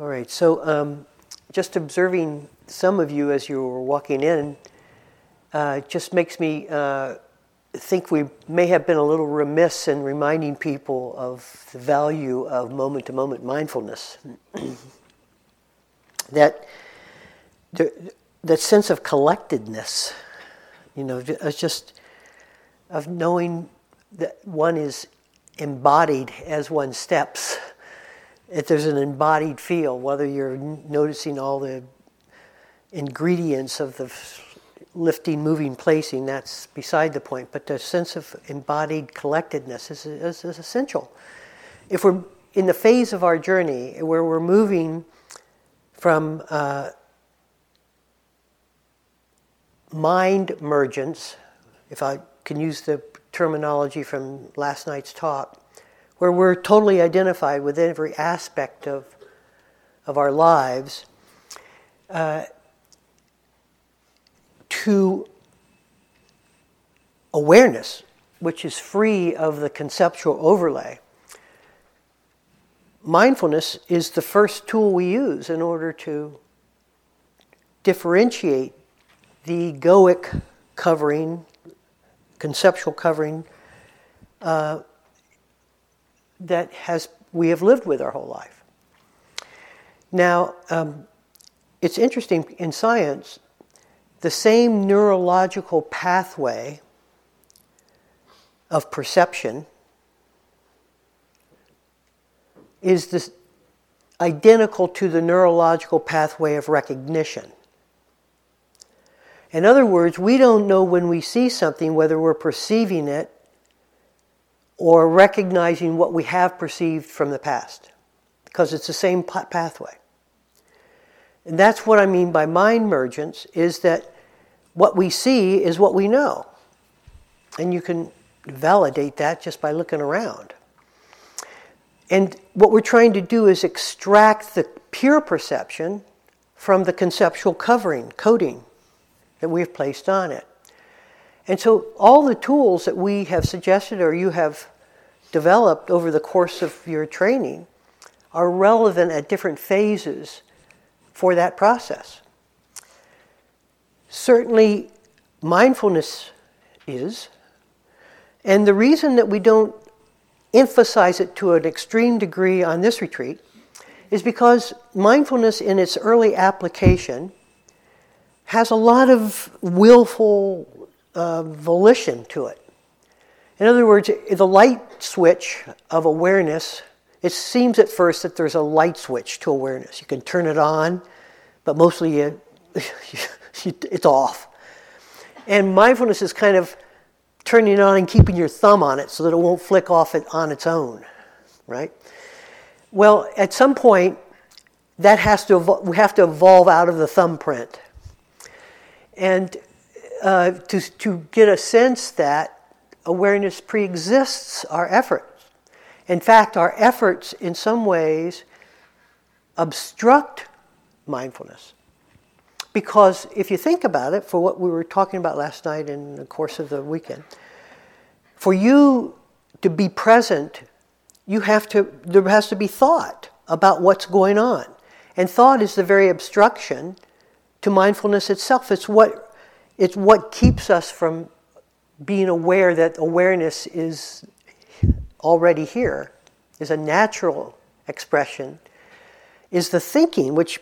All right, so um, just observing some of you as you were walking in uh, just makes me uh, think we may have been a little remiss in reminding people of the value of moment to moment mindfulness. that, the, that sense of collectedness, you know, it's just of knowing that one is embodied as one steps. If there's an embodied feel, whether you're noticing all the ingredients of the lifting, moving, placing, that's beside the point. But the sense of embodied collectedness is, is, is essential. If we're in the phase of our journey where we're moving from uh, mind mergence, if I can use the terminology from last night's talk, where we're totally identified with every aspect of, of our lives, uh, to awareness, which is free of the conceptual overlay. Mindfulness is the first tool we use in order to differentiate the egoic covering conceptual covering uh, that has we have lived with our whole life. Now, um, it's interesting in science, the same neurological pathway of perception is this identical to the neurological pathway of recognition. In other words, we don't know when we see something whether we're perceiving it or recognizing what we have perceived from the past because it's the same pathway. And that's what I mean by mind mergence is that what we see is what we know. And you can validate that just by looking around. And what we're trying to do is extract the pure perception from the conceptual covering, coating that we've placed on it. And so, all the tools that we have suggested or you have developed over the course of your training are relevant at different phases for that process. Certainly, mindfulness is, and the reason that we don't emphasize it to an extreme degree on this retreat is because mindfulness, in its early application, has a lot of willful uh, volition to it. In other words, the light switch of awareness, it seems at first that there's a light switch to awareness. You can turn it on, but mostly you, it's off. And mindfulness is kind of turning it on and keeping your thumb on it so that it won't flick off it on its own, right? Well, at some point, that has to we have to evolve out of the thumbprint and uh, to, to get a sense that awareness preexists our efforts. In fact, our efforts, in some ways, obstruct mindfulness. Because if you think about it, for what we were talking about last night in the course of the weekend, for you to be present, you have to, there has to be thought about what's going on. And thought is the very obstruction to mindfulness itself. It's what, it's what keeps us from being aware that awareness is already here, is a natural expression, is the thinking, which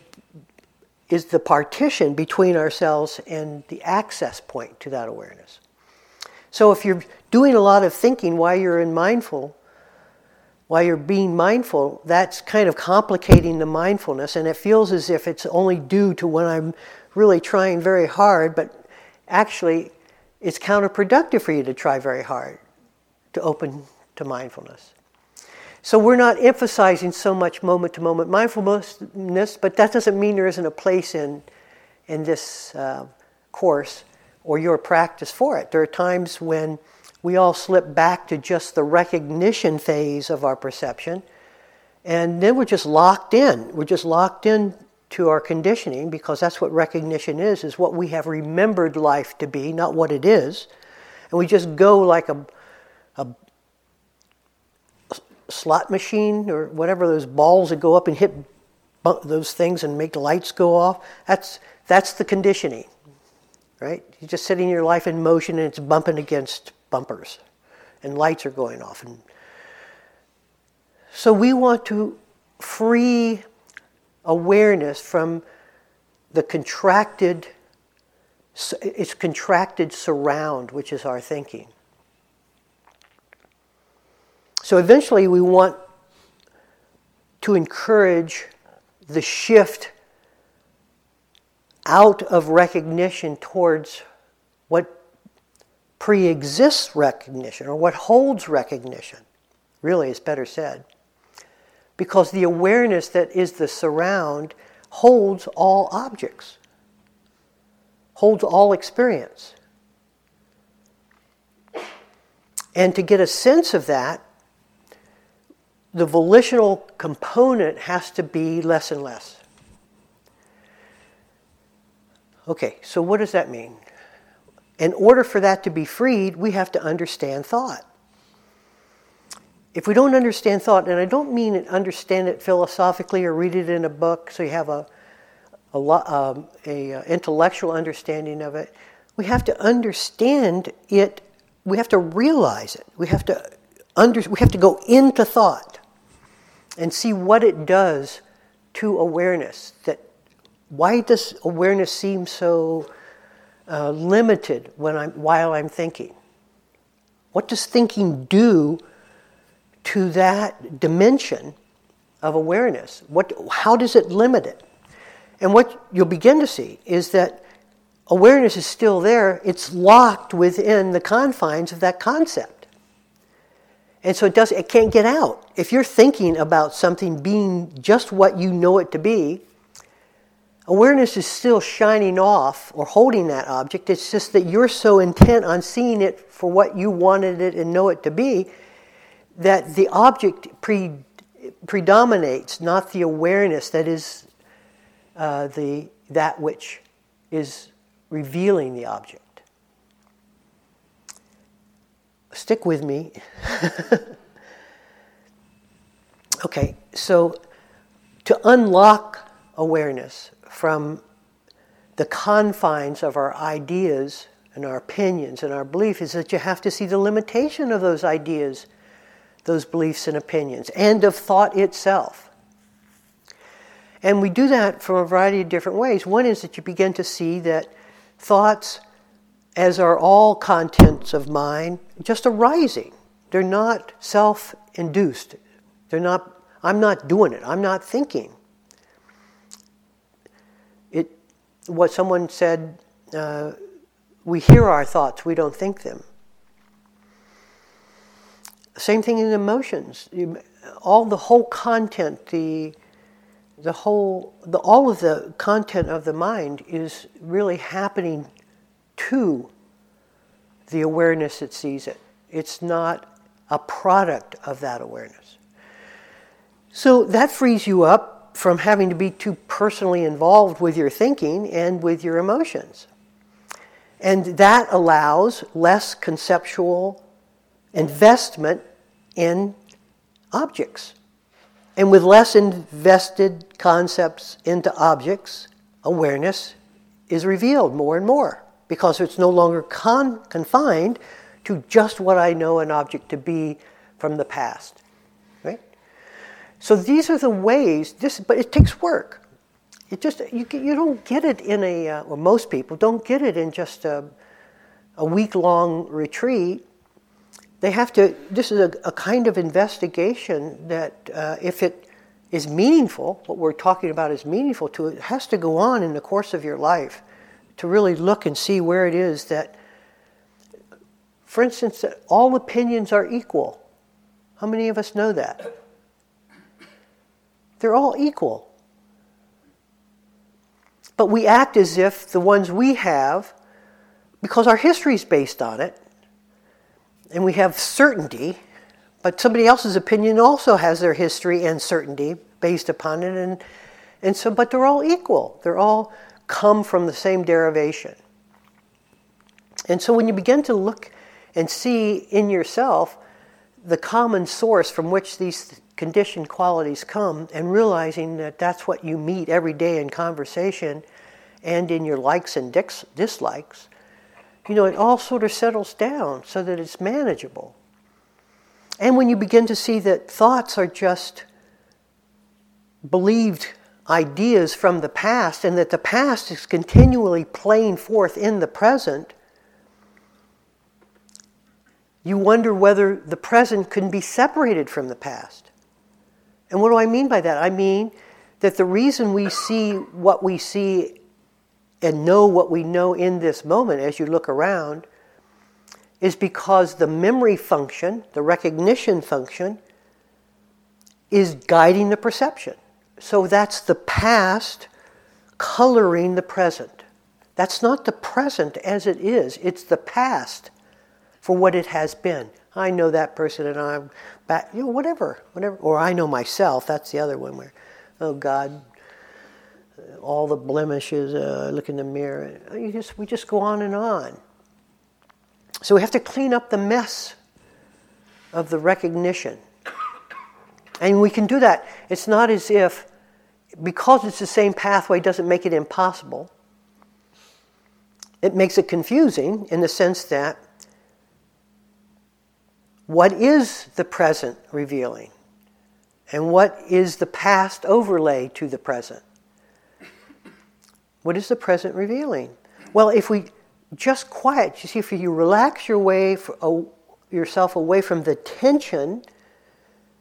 is the partition between ourselves and the access point to that awareness. So if you're doing a lot of thinking while you're in mindful, while you're being mindful, that's kind of complicating the mindfulness, and it feels as if it's only due to when I'm really trying very hard, but actually, it's counterproductive for you to try very hard to open to mindfulness. So we're not emphasizing so much moment to moment mindfulness, but that doesn't mean there isn't a place in, in this uh, course or your practice for it. There are times when we all slip back to just the recognition phase of our perception. And then we're just locked in. We're just locked in to our conditioning because that's what recognition is, is what we have remembered life to be, not what it is. And we just go like a, a slot machine or whatever those balls that go up and hit those things and make lights go off. That's, that's the conditioning, right? You're just setting your life in motion and it's bumping against bumpers and lights are going off. And so we want to free awareness from the contracted, it's contracted surround, which is our thinking. So eventually we want to encourage the shift out of recognition towards what pre exists recognition or what holds recognition, really, is better said. Because the awareness that is the surround holds all objects, holds all experience. And to get a sense of that, the volitional component has to be less and less. Okay, so what does that mean? In order for that to be freed, we have to understand thought. If we don't understand thought, and I don't mean understand it philosophically or read it in a book so you have a, a, um, a, a uh, intellectual understanding of it, we have to understand it. We have to realize it. We have to under, we have to go into thought and see what it does to awareness. That why does awareness seem so uh, limited when I'm while I'm thinking? What does thinking do to that dimension of awareness? What, how does it limit it? And what you'll begin to see is that awareness is still there. It's locked within the confines of that concept. And so it does it can't get out. If you're thinking about something being just what you know it to be, awareness is still shining off or holding that object. It's just that you're so intent on seeing it for what you wanted it and know it to be that the object pre, predominates, not the awareness that is uh, the that which is revealing the object. stick with me. okay, so to unlock awareness from the confines of our ideas and our opinions and our beliefs is that you have to see the limitation of those ideas, those beliefs and opinions, and of thought itself. And we do that from a variety of different ways. One is that you begin to see that thoughts as are all contents of mind, just arising. They're not self induced. They're not, I'm not doing it, I'm not thinking. It, what someone said, uh, we hear our thoughts, we don't think them. Same thing in emotions. All the whole content, the the whole, the, all of the content of the mind is really happening to the awareness that sees it. It's not a product of that awareness. So that frees you up from having to be too personally involved with your thinking and with your emotions. And that allows less conceptual investment in objects. And with less invested concepts into objects, awareness is revealed more and more because it's no longer con- confined to just what I know an object to be from the past. Right? So these are the ways, this, but it takes work. It just, you, you don't get it in a, uh, or most people don't get it in just a, a week long retreat. They have to, this is a, a kind of investigation that uh, if it is meaningful, what we're talking about is meaningful to it, has to go on in the course of your life to really look and see where it is that, for instance, that all opinions are equal. How many of us know that? They're all equal. But we act as if the ones we have, because our history is based on it, and we have certainty, but somebody else's opinion also has their history and certainty based upon it, and, and so, but they're all equal. They're all come from the same derivation. And so when you begin to look and see in yourself the common source from which these conditioned qualities come and realizing that that's what you meet every day in conversation and in your likes and dis- dislikes, you know, it all sort of settles down so that it's manageable. And when you begin to see that thoughts are just believed ideas from the past and that the past is continually playing forth in the present, you wonder whether the present can be separated from the past. And what do I mean by that? I mean that the reason we see what we see and know what we know in this moment as you look around is because the memory function, the recognition function, is guiding the perception. So that's the past coloring the present. That's not the present as it is, it's the past for what it has been. I know that person and I'm back, you know, whatever, whatever. Or I know myself, that's the other one where, oh God, all the blemishes, uh, look in the mirror. You just, we just go on and on. So we have to clean up the mess of the recognition. And we can do that. It's not as if, because it's the same pathway, doesn't make it impossible. It makes it confusing in the sense that what is the present revealing? And what is the past overlay to the present? What is the present revealing? Well, if we just quiet, you see, if you relax your way for, uh, yourself away from the tension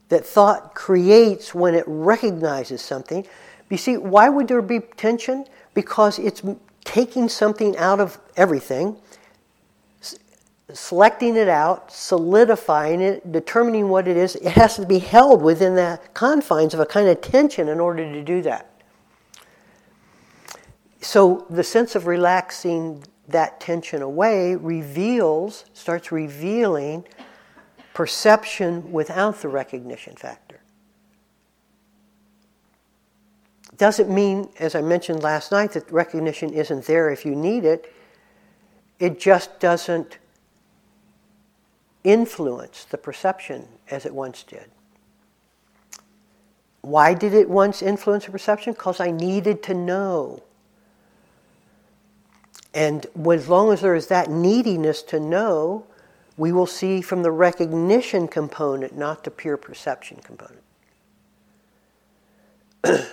that thought creates when it recognizes something. You see, why would there be tension? Because it's taking something out of everything, selecting it out, solidifying it, determining what it is. It has to be held within the confines of a kind of tension in order to do that. So the sense of relaxing that tension away reveals, starts revealing perception without the recognition factor. Doesn't mean, as I mentioned last night, that recognition isn't there if you need it. It just doesn't influence the perception as it once did. Why did it once influence the perception? Because I needed to know. And as long as there is that neediness to know, we will see from the recognition component, not the pure perception component.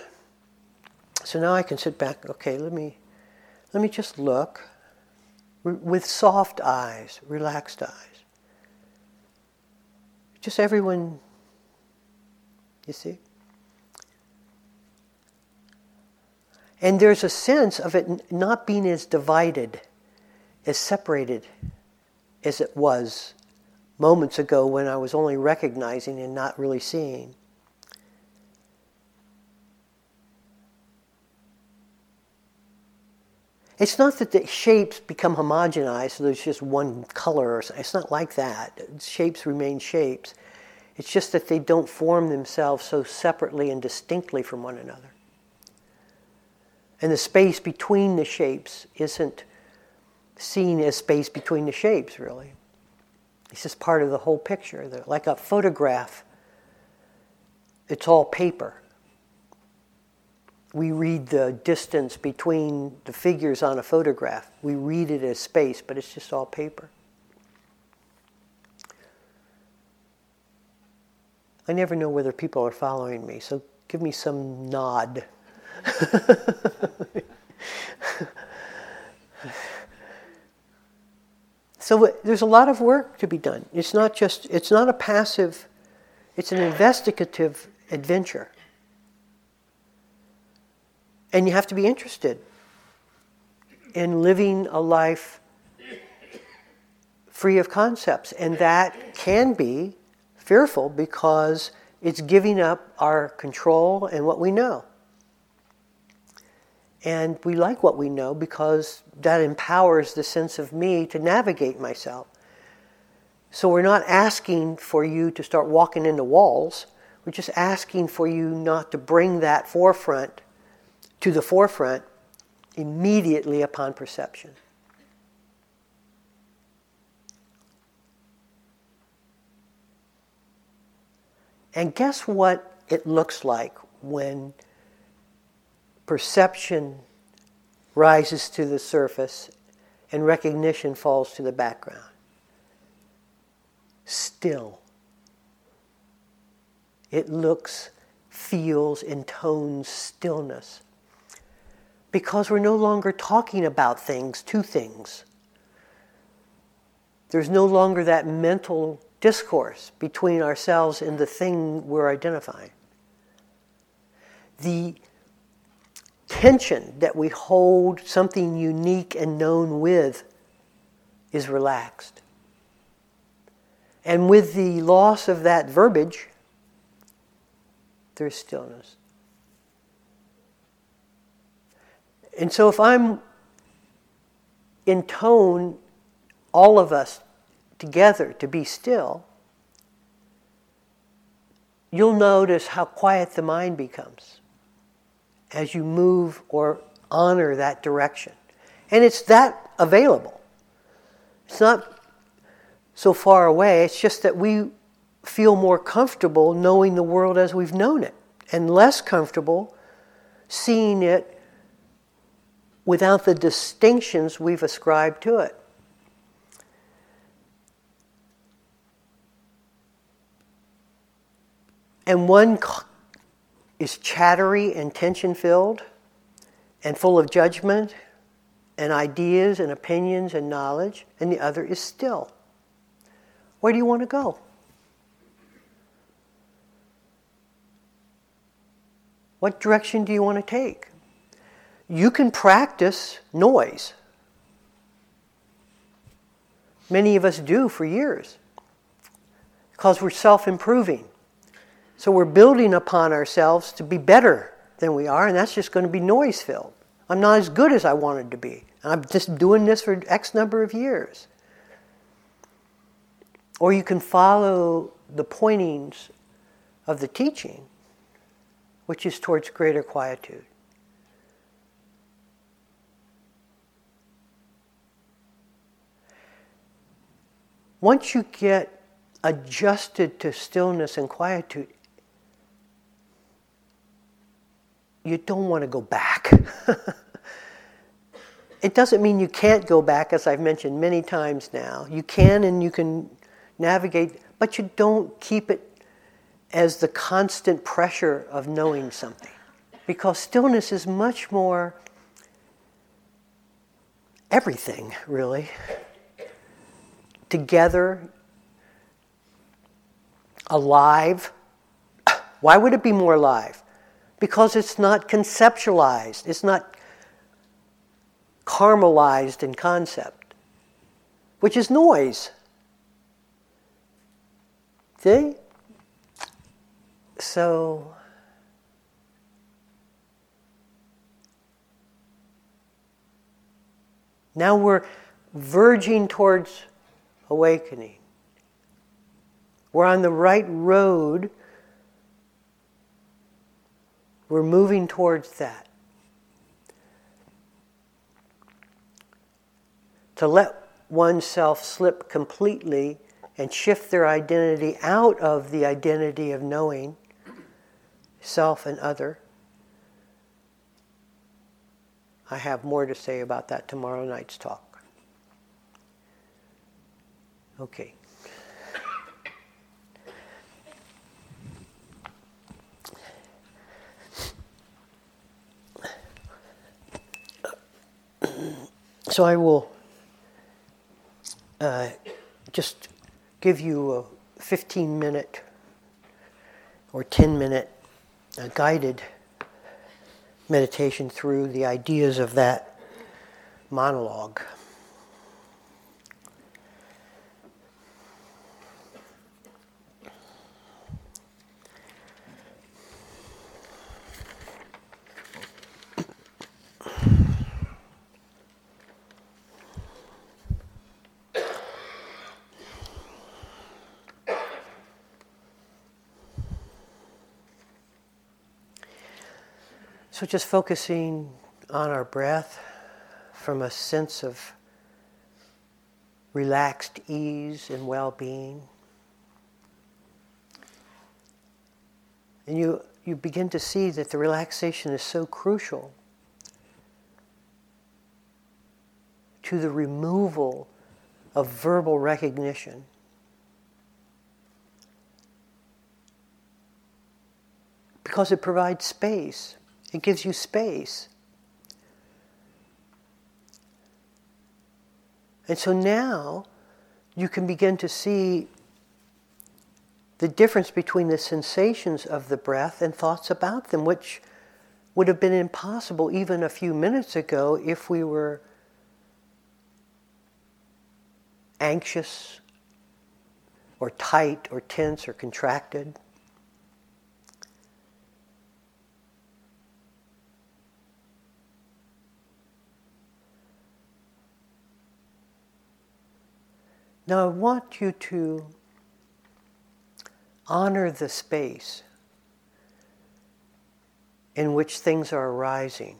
so now I can sit back, okay, let me, let me just look with soft eyes, relaxed eyes. Just everyone, you see? And there's a sense of it not being as divided, as separated as it was moments ago when I was only recognizing and not really seeing. It's not that the shapes become homogenized, so there's just one color. It's not like that. Shapes remain shapes. It's just that they don't form themselves so separately and distinctly from one another. And the space between the shapes isn't seen as space between the shapes, really. It's just part of the whole picture. Like a photograph, it's all paper. We read the distance between the figures on a photograph. We read it as space, but it's just all paper. I never know whether people are following me, so give me some nod. So there's a lot of work to be done. It's not just, it's not a passive, it's an investigative adventure. And you have to be interested in living a life free of concepts. And that can be fearful because it's giving up our control and what we know. And we like what we know because that empowers the sense of me to navigate myself. So we're not asking for you to start walking into walls. We're just asking for you not to bring that forefront to the forefront immediately upon perception. And guess what it looks like when perception rises to the surface and recognition falls to the background? Still. It looks, feels, intones stillness. Because we're no longer talking about things to things. There's no longer that mental discourse between ourselves and the thing we're identifying. The tension that we hold something unique and known with is relaxed. And with the loss of that verbiage, there's stillness. And so if I'm in tone, all of us together to be still, you'll notice how quiet the mind becomes as you move or honor that direction. And it's that available. It's not so far away, it's just that we feel more comfortable knowing the world as we've known it and less comfortable seeing it without the distinctions we've ascribed to it. And one is chattery and tension filled and full of judgment and ideas and opinions and knowledge, and the other is still. Where do you want to go? What direction do you want to take? You can practice noise. Many of us do for years because we're self improving. So we're building upon ourselves to be better than we are, and that's just going to be noise filled. I'm not as good as I wanted to be. And I'm just doing this for X number of years. Or you can follow the pointings of the teaching, which is towards greater quietude. Once you get adjusted to stillness and quietude, you don't want to go back. it doesn't mean you can't go back, as I've mentioned many times now. You can and you can navigate, but you don't keep it as the constant pressure of knowing something. Because stillness is much more everything, really. Together, alive. Why would it be more alive? Because it's not conceptualized, it's not caramelized in concept, which is noise. See? So, now we're verging towards awakening. We're on the right road. We're moving towards that. To let oneself slip completely and shift their identity out of the identity of knowing self and other. I have more to say about that tomorrow night's talk. Okay. So I will uh, just give you a 15 minute or 10 minute uh, guided meditation through the ideas of that monologue. So just focusing on our breath from a sense of relaxed ease and well being. And you, you begin to see that the relaxation is so crucial to the removal of verbal recognition. Because it provides space, it gives you space. And so now you can begin to see the difference between the sensations of the breath and thoughts about them, which would have been impossible even a few minutes ago if we were anxious or tight or tense or contracted. Now, I want you to honor the space in which things are arising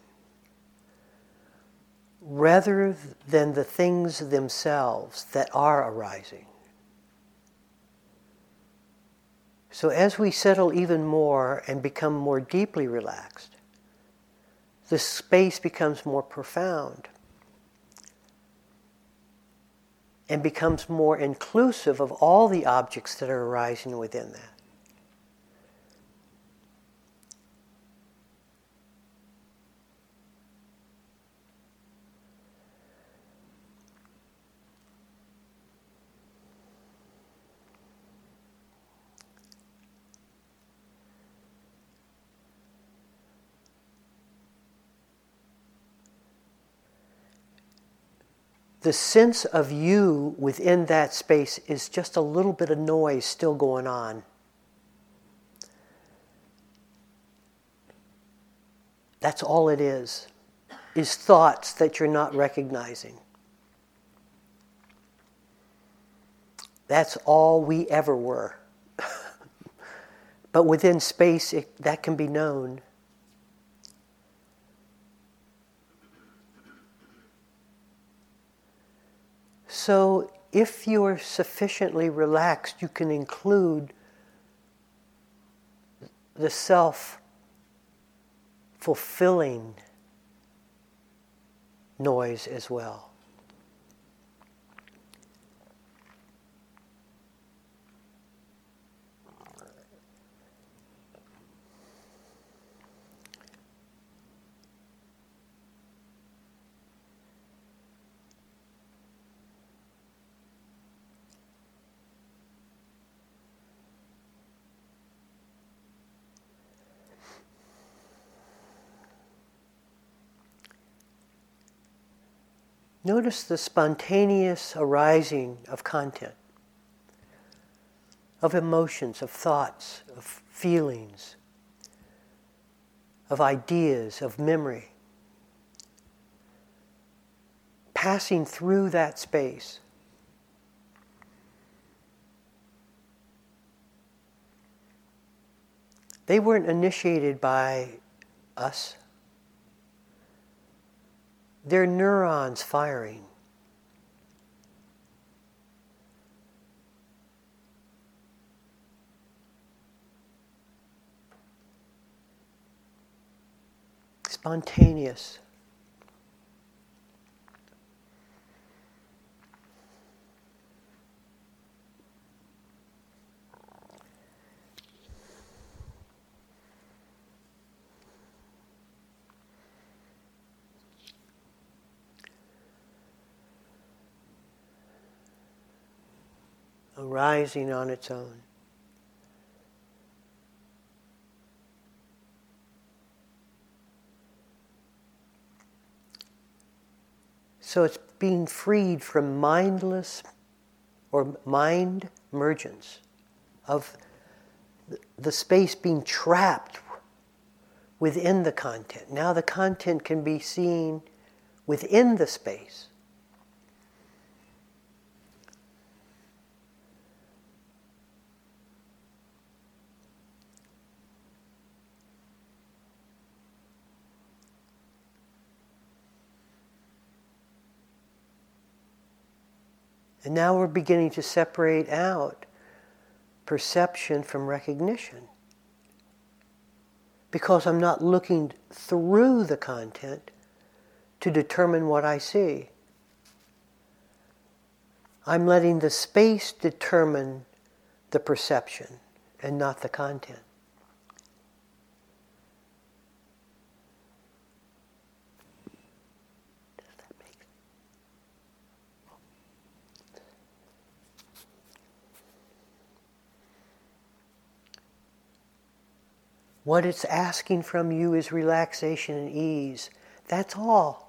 rather than the things themselves that are arising. So, as we settle even more and become more deeply relaxed, the space becomes more profound and becomes more inclusive of all the objects that are arising within that. The sense of you within that space is just a little bit of noise still going on. That's all it is, is thoughts that you're not recognizing. That's all we ever were. but within space, it, that can be known. So, if you are sufficiently relaxed, you can include the self fulfilling noise as well. Notice the spontaneous arising of content, of emotions, of thoughts, of feelings, of ideas, of memory, passing through that space. They weren't initiated by us. They're neurons firing. Spontaneous. Arising on its own. So it's being freed from mindless or mind mergence of the space being trapped within the content. Now the content can be seen within the space. And now we're beginning to separate out perception from recognition. because I'm not looking through the content to determine what I see. I'm letting the space determine the perception and not the content. What it's asking from you is relaxation and ease. That's all.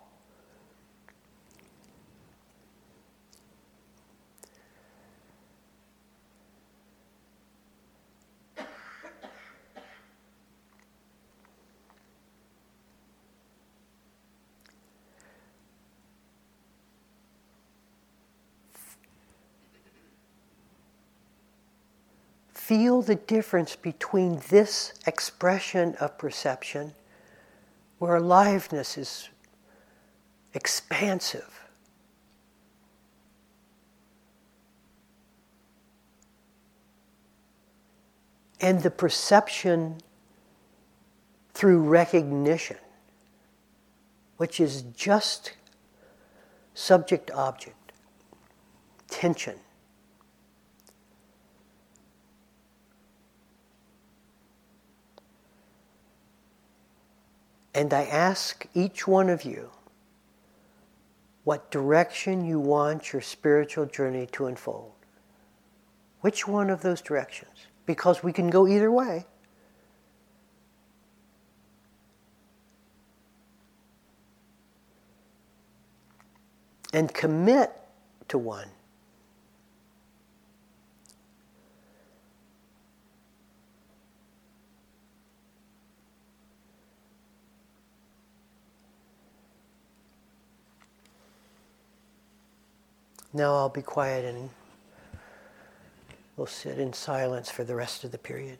Feel the difference between this expression of perception, where aliveness is expansive, and the perception through recognition, which is just subject object, tension. And I ask each one of you what direction you want your spiritual journey to unfold. Which one of those directions? Because we can go either way. And commit to one. Now I'll be quiet and we'll sit in silence for the rest of the period.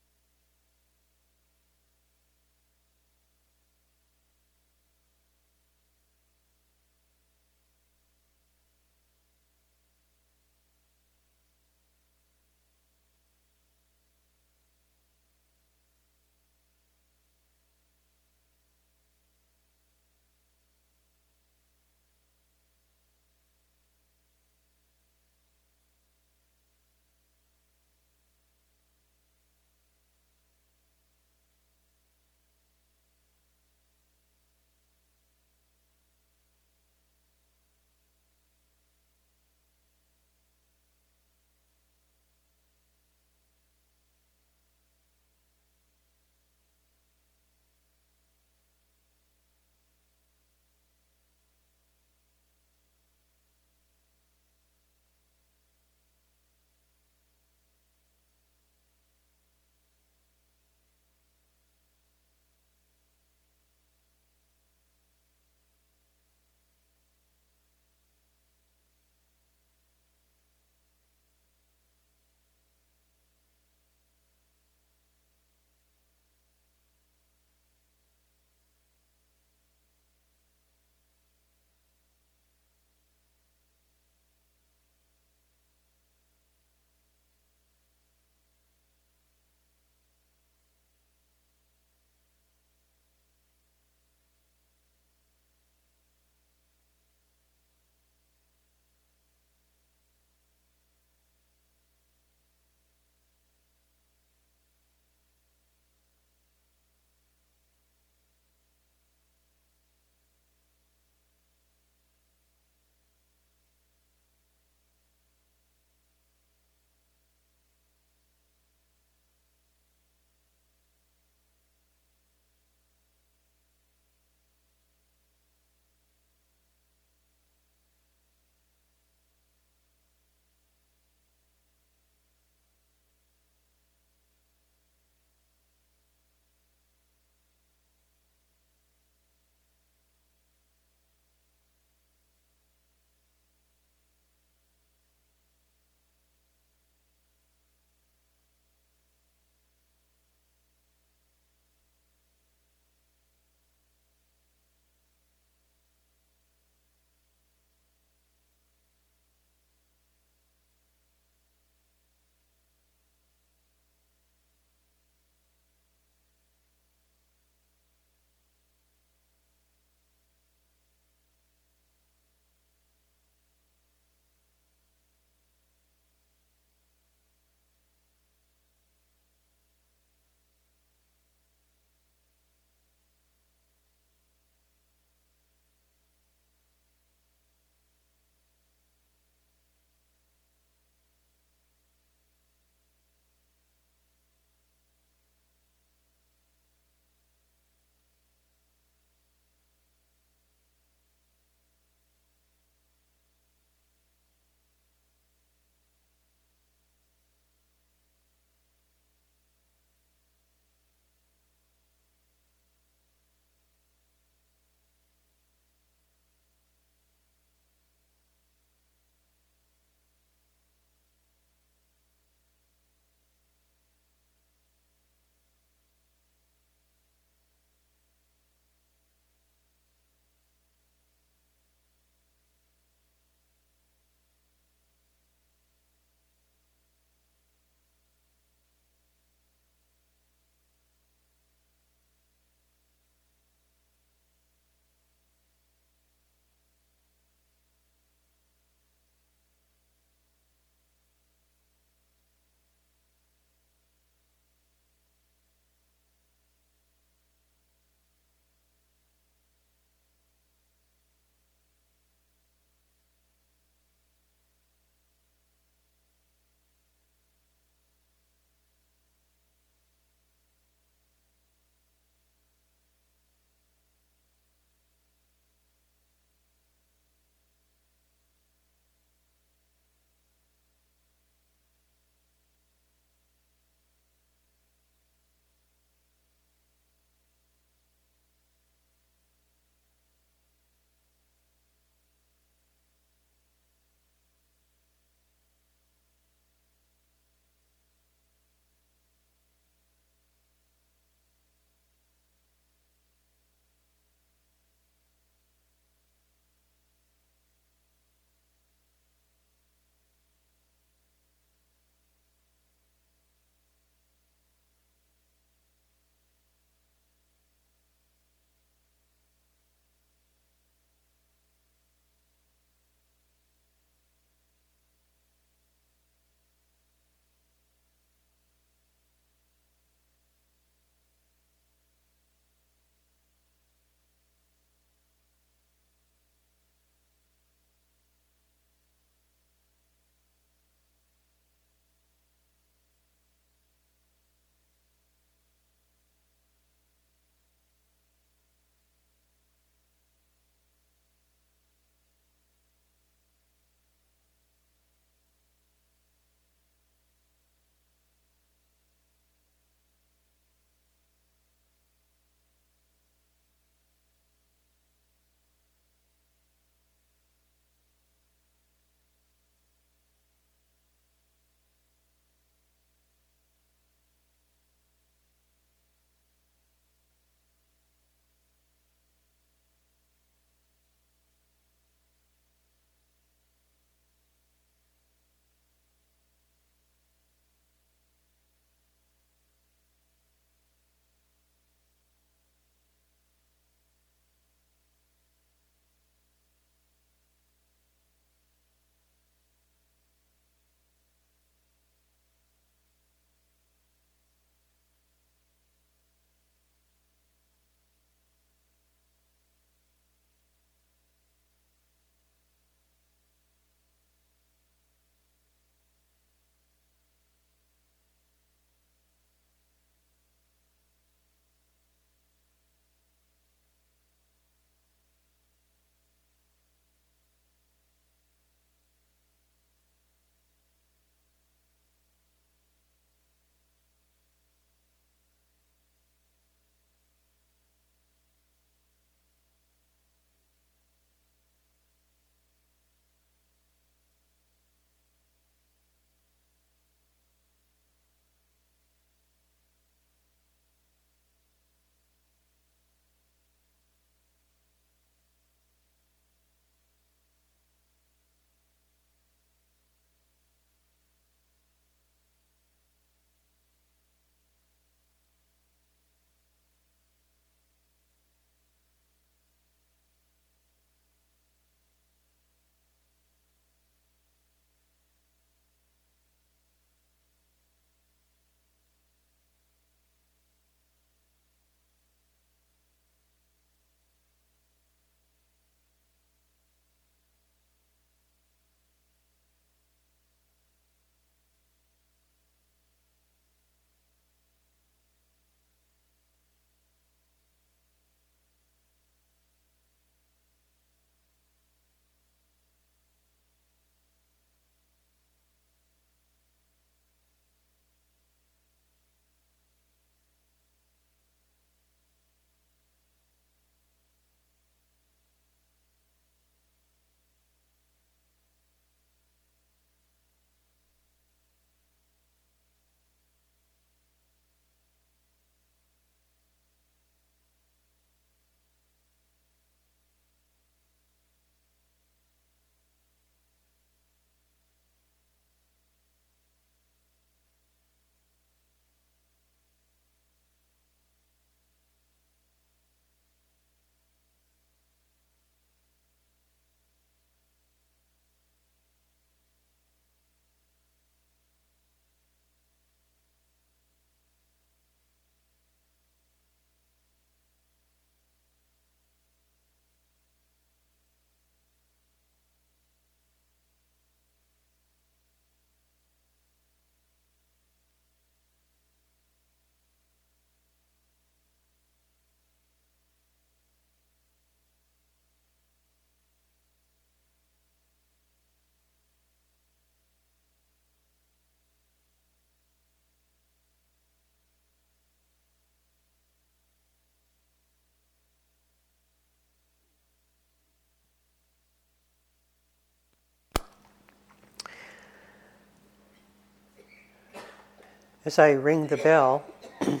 As I ring the bell,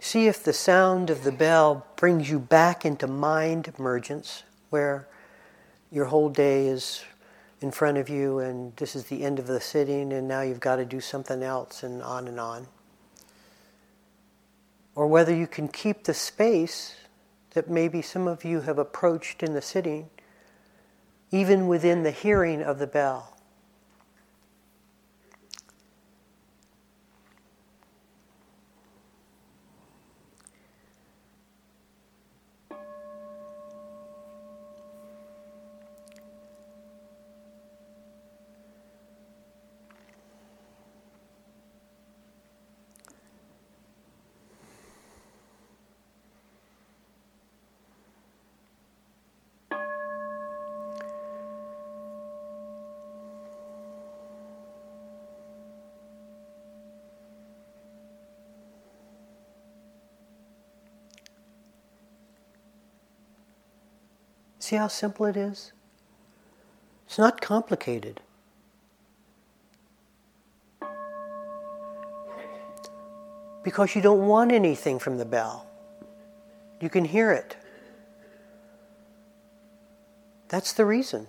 see if the sound of the bell brings you back into mind emergence, where your whole day is in front of you and this is the end of the sitting and now you've got to do something else and on and on. Or whether you can keep the space that maybe some of you have approached in the sitting, even within the hearing of the bell. See how simple it is? It's not complicated. Because you don't want anything from the bell. You can hear it. That's the reason.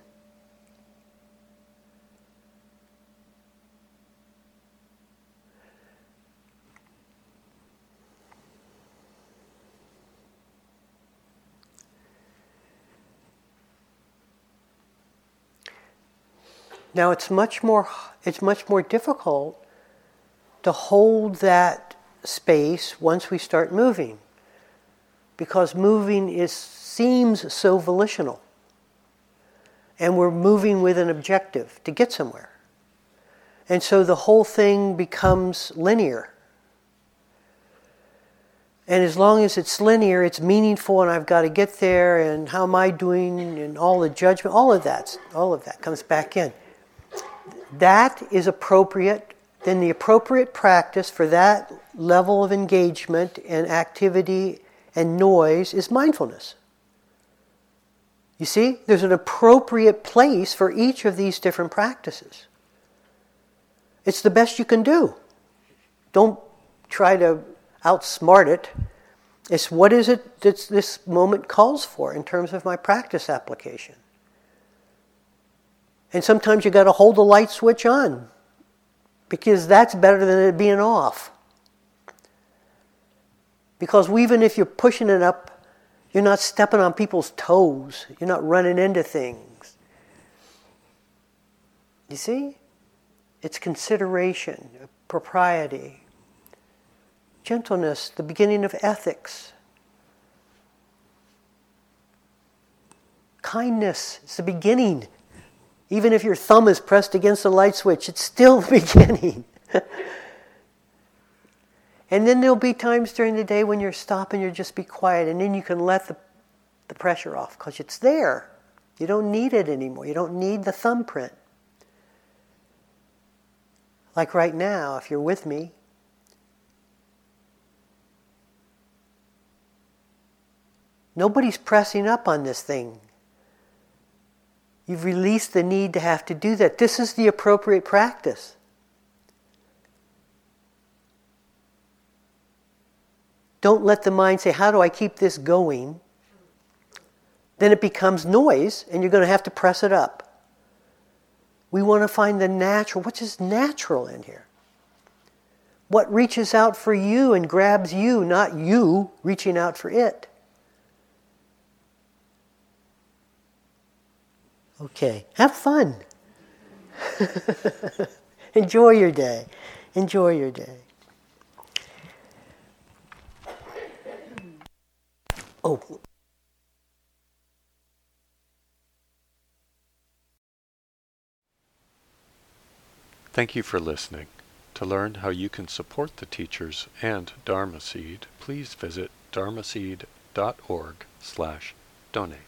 Now it's much more it's much more difficult to hold that space once we start moving because moving is seems so volitional. And we're moving with an objective to get somewhere. And so the whole thing becomes linear. And as long as it's linear it's meaningful and i've got to get there and how am i doing and all the judgment all of that all of that comes back in that is appropriate, then the appropriate practice for that level of engagement and activity and noise is mindfulness. You see, there's an appropriate place for each of these different practices. It's the best you can do. Don't try to outsmart it. It's what is it that this moment calls for in terms of my practice application. And sometimes you got to hold the light switch on because that's better than it being off. Because even if you're pushing it up, you're not stepping on people's toes, you're not running into things. You see? It's consideration, propriety, gentleness, the beginning of ethics. Kindness is the beginning even if your thumb is pressed against the light switch, it's still the beginning. and then there'll be times during the day when you're stopping, you'll just be quiet, and then you can let the, the pressure off because it's there. You don't need it anymore. You don't need the thumbprint. Like right now, if you're with me, nobody's pressing up on this thing. You've released the need to have to do that. This is the appropriate practice. Don't let the mind say, How do I keep this going? Then it becomes noise, and you're going to have to press it up. We want to find the natural. What's just natural in here? What reaches out for you and grabs you, not you reaching out for it. Okay, have fun. Enjoy your day. Enjoy your day. Oh. Thank you for listening. To learn how you can support the teachers and Dharma Seed, please visit dharmaseed.org slash donate.